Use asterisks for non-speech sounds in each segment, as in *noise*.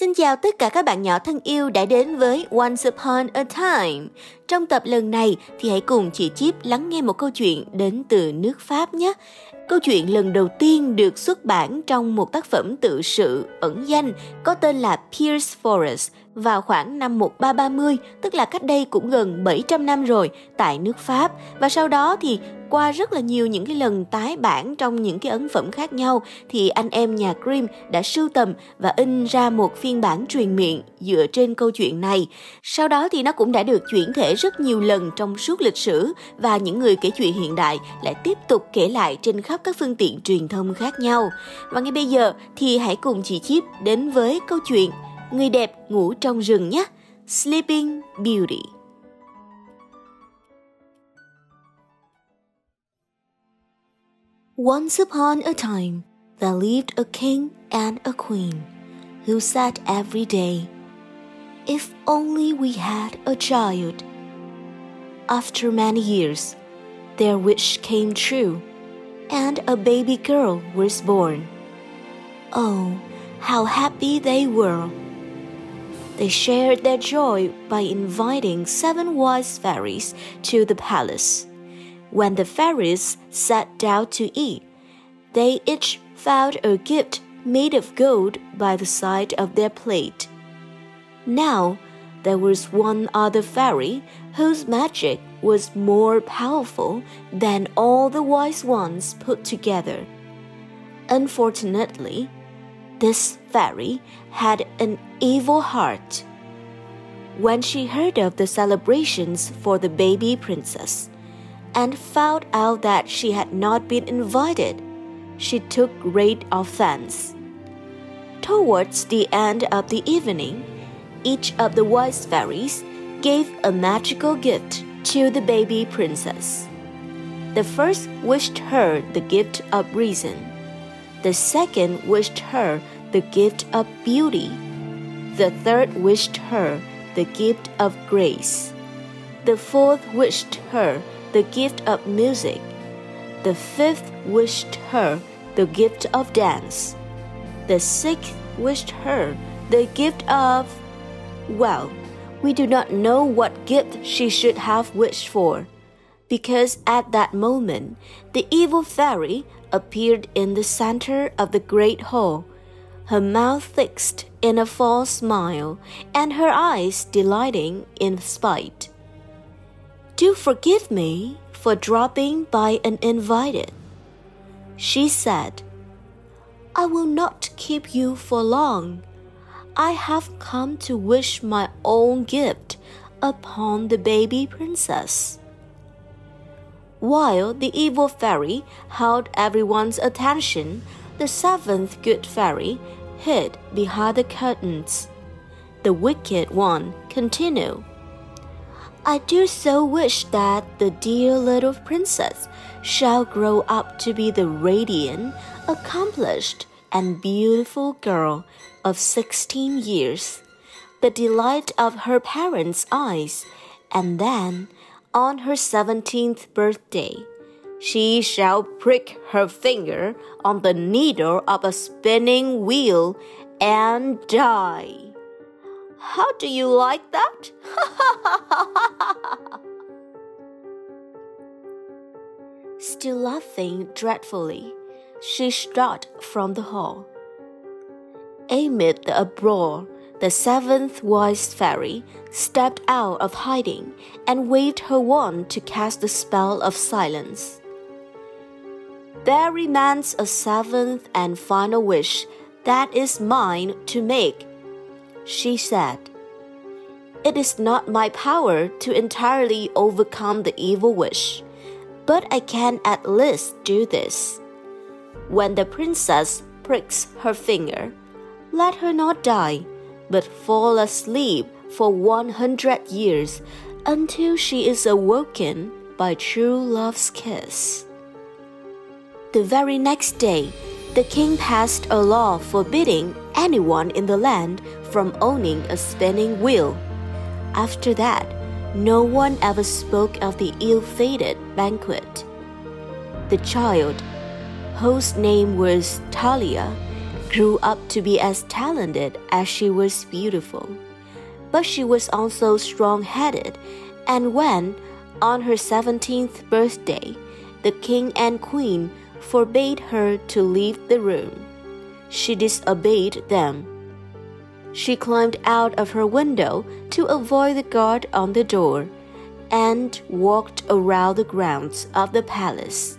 Xin chào tất cả các bạn nhỏ thân yêu đã đến với Once Upon a Time. Trong tập lần này thì hãy cùng chị Chip lắng nghe một câu chuyện đến từ nước Pháp nhé. Câu chuyện lần đầu tiên được xuất bản trong một tác phẩm tự sự ẩn danh có tên là Pierce Forest vào khoảng năm 1330, tức là cách đây cũng gần 700 năm rồi tại nước Pháp và sau đó thì qua rất là nhiều những cái lần tái bản trong những cái ấn phẩm khác nhau thì anh em nhà Grimm đã sưu tầm và in ra một phiên bản truyền miệng dựa trên câu chuyện này. Sau đó thì nó cũng đã được chuyển thể rất nhiều lần trong suốt lịch sử và những người kể chuyện hiện đại lại tiếp tục kể lại trên khắp các phương tiện truyền thông khác nhau. Và ngay bây giờ thì hãy cùng chị Chip đến với câu chuyện Người đẹp ngủ trong rừng nhé. Sleeping Beauty. Once upon a time, there lived a king and a queen who said every day, If only we had a child. After many years, their wish came true, and a baby girl was born. Oh, how happy they were! They shared their joy by inviting seven wise fairies to the palace. When the fairies sat down to eat, they each found a gift made of gold by the side of their plate. Now, there was one other fairy whose magic was more powerful than all the wise ones put together. Unfortunately, this fairy had an evil heart. When she heard of the celebrations for the baby princess, and found out that she had not been invited, she took great offense. Towards the end of the evening, each of the wise fairies gave a magical gift to the baby princess. The first wished her the gift of reason. The second wished her the gift of beauty. The third wished her the gift of grace. The fourth wished her the gift of music. The fifth wished her the gift of dance. The sixth wished her the gift of. Well, we do not know what gift she should have wished for, because at that moment the evil fairy appeared in the center of the great hall, her mouth fixed in a false smile, and her eyes delighting in spite. Do forgive me for dropping by uninvited. She said, I will not keep you for long. I have come to wish my own gift upon the baby princess. While the evil fairy held everyone's attention, the seventh good fairy hid behind the curtains. The wicked one continued. I do so wish that the dear little princess shall grow up to be the radiant, accomplished, and beautiful girl of sixteen years, the delight of her parents' eyes, and then, on her seventeenth birthday, she shall prick her finger on the needle of a spinning wheel and die. How do you like that? *laughs* Still laughing dreadfully, she strode from the hall. Amid the uproar, the seventh wise fairy stepped out of hiding and waved her wand to cast the spell of silence. There remains a seventh and final wish that is mine to make, she said. It is not my power to entirely overcome the evil wish, but I can at least do this. When the princess pricks her finger, let her not die, but fall asleep for one hundred years until she is awoken by true love's kiss. The very next day, the king passed a law forbidding anyone in the land from owning a spinning wheel. After that, no one ever spoke of the ill fated banquet. The child, whose name was Thalia, grew up to be as talented as she was beautiful. But she was also strong headed, and when, on her seventeenth birthday, the king and queen forbade her to leave the room, she disobeyed them. She climbed out of her window to avoid the guard on the door and walked around the grounds of the palace.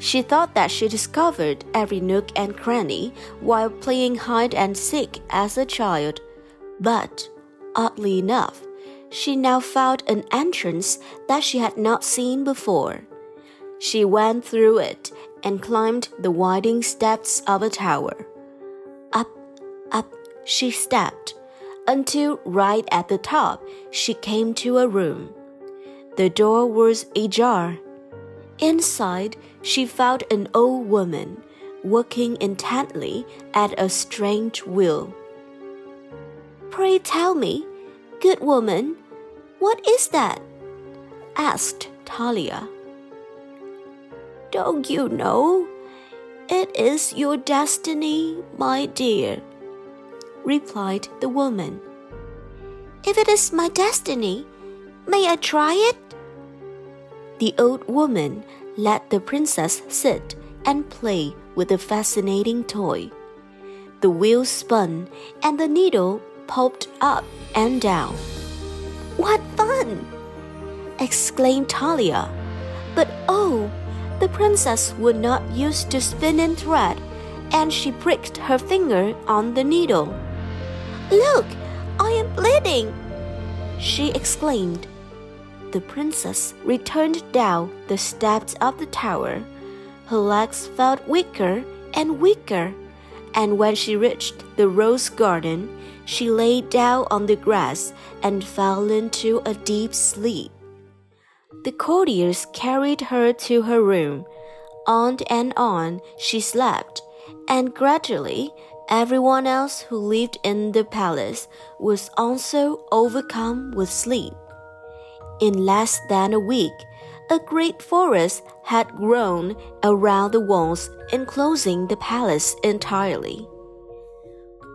She thought that she discovered every nook and cranny while playing hide and seek as a child, but, oddly enough, she now found an entrance that she had not seen before. She went through it and climbed the winding steps of a tower. Up, up she stepped, until right at the top she came to a room. The door was ajar. Inside, she found an old woman working intently at a strange wheel. Pray tell me, good woman, what is that? asked Thalia. Don't you know? It is your destiny, my dear, replied the woman. If it is my destiny, may I try it? The old woman let the princess sit and play with the fascinating toy. The wheel spun and the needle popped up and down. What fun! exclaimed Thalia. But oh, the princess would not use to spinning thread, and she pricked her finger on the needle. Look, I am bleeding! she exclaimed the princess returned down the steps of the tower. Her legs felt weaker and weaker, and when she reached the rose garden, she lay down on the grass and fell into a deep sleep. The courtiers carried her to her room. On and on she slept, and gradually everyone else who lived in the palace was also overcome with sleep. In less than a week, a great forest had grown around the walls enclosing the palace entirely.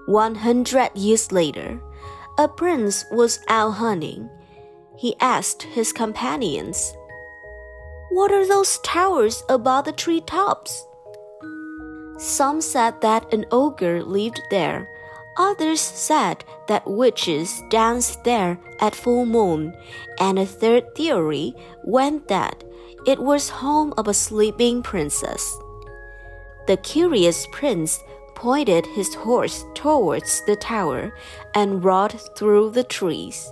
One hundred years later, a prince was out hunting. He asked his companions, What are those towers above the tree tops? Some said that an ogre lived there Others said that witches danced there at full moon, and a third theory went that it was home of a sleeping princess. The curious prince pointed his horse towards the tower and rode through the trees.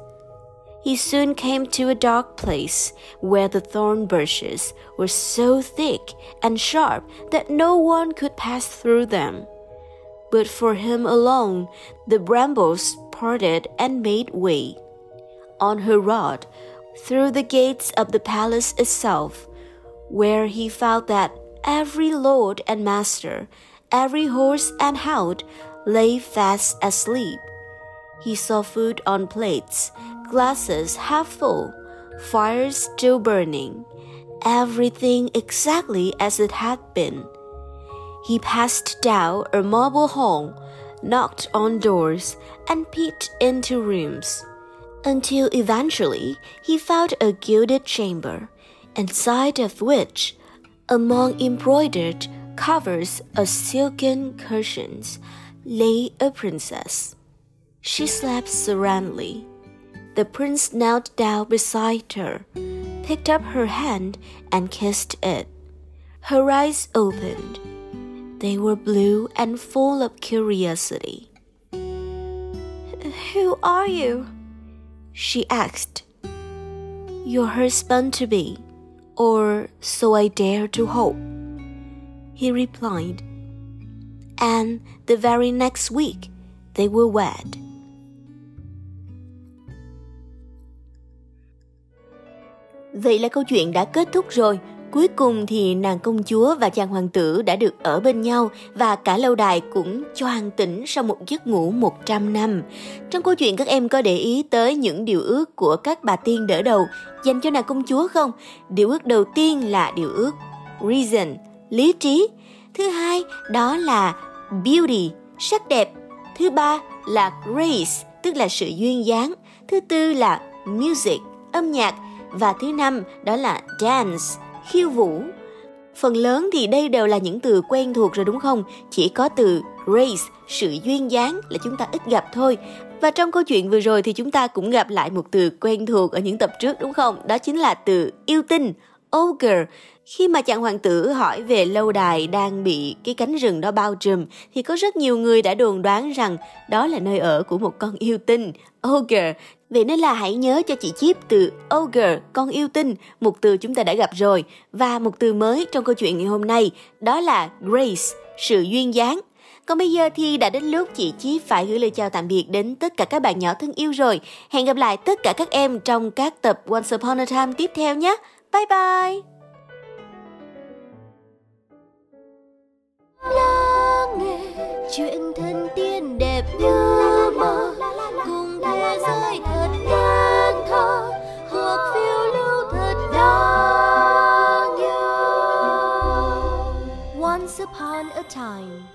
He soon came to a dark place where the thorn bushes were so thick and sharp that no one could pass through them but for him alone the brambles parted and made way. On her rod, through the gates of the palace itself, where he found that every lord and master, every horse and hound lay fast asleep. He saw food on plates, glasses half full, fires still burning, everything exactly as it had been. He passed down a marble hall, knocked on doors, and peeped into rooms, until eventually he found a gilded chamber, inside of which, among embroidered covers of silken cushions, lay a princess. She slept serenely. The prince knelt down beside her, picked up her hand, and kissed it. Her eyes opened they were blue and full of curiosity. Who are you? She asked. Your husband to be, or so I dare to hope. he replied. And the very next week, they were wed. Vậy là câu chuyện đã kết thúc rồi. Cuối cùng thì nàng công chúa và chàng hoàng tử đã được ở bên nhau và cả lâu đài cũng choàng tỉnh sau một giấc ngủ 100 năm. Trong câu chuyện các em có để ý tới những điều ước của các bà tiên đỡ đầu dành cho nàng công chúa không? Điều ước đầu tiên là điều ước reason, lý trí. Thứ hai đó là beauty, sắc đẹp. Thứ ba là grace, tức là sự duyên dáng. Thứ tư là music, âm nhạc và thứ năm đó là dance, khiêu vũ. Phần lớn thì đây đều là những từ quen thuộc rồi đúng không? Chỉ có từ grace, sự duyên dáng là chúng ta ít gặp thôi. Và trong câu chuyện vừa rồi thì chúng ta cũng gặp lại một từ quen thuộc ở những tập trước đúng không? Đó chính là từ yêu tinh, ogre. Khi mà chàng hoàng tử hỏi về lâu đài đang bị cái cánh rừng đó bao trùm thì có rất nhiều người đã đồn đoán rằng đó là nơi ở của một con yêu tinh, ogre. Vậy nên là hãy nhớ cho chị Chip từ ogre, con yêu tinh, một từ chúng ta đã gặp rồi. Và một từ mới trong câu chuyện ngày hôm nay, đó là grace, sự duyên dáng. Còn bây giờ thì đã đến lúc chị Chip phải gửi lời chào tạm biệt đến tất cả các bạn nhỏ thân yêu rồi. Hẹn gặp lại tất cả các em trong các tập Once Upon a Time tiếp theo nhé. Bye bye! chuyện tiên đẹp như mơ, cùng thế giới thật đáng thơ hoặc phiêu lưu thật đáng nhớ once upon a time